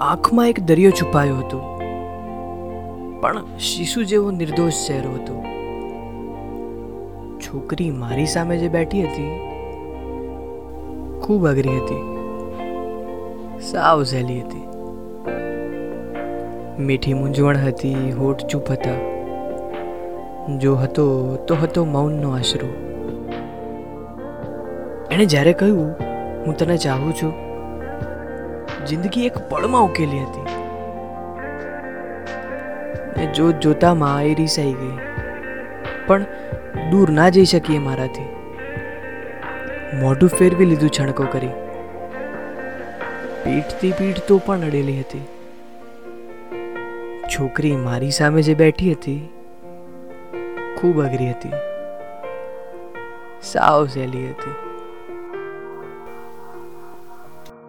આંખમાં એક દરિયો છુપાયો હતો. પણ શિશુ જેવો નિર્દોષ ચહેરો હતો. છોકરી મારી સામે જે બેઠી હતી, ખૂબ અઘરી હતી. સાવ સહેલી હતી. મીઠી મૂંઝવણ હતી, હોઠ ચૂપ હતા. જો હતો તો હતો મૌનનો આશરો. એણે જ્યારે કહ્યું, હું તને ચાહું છું જિંદગી એક પળમાં ઉકેલી હતી. ને જોત જોતામાં એ રીસાઈ ગઈ. પણ દૂર ના જઈ શકીએ મારાથી. મોઢું ફેરવી લીધું છણકો કરી. પીઠથી પીઠ તો પણ અડેલી હતી. છોકરી મારી સામે જે બેઠી હતી, ખૂબ અઘરી હતી. સાવ સહેલી હતી.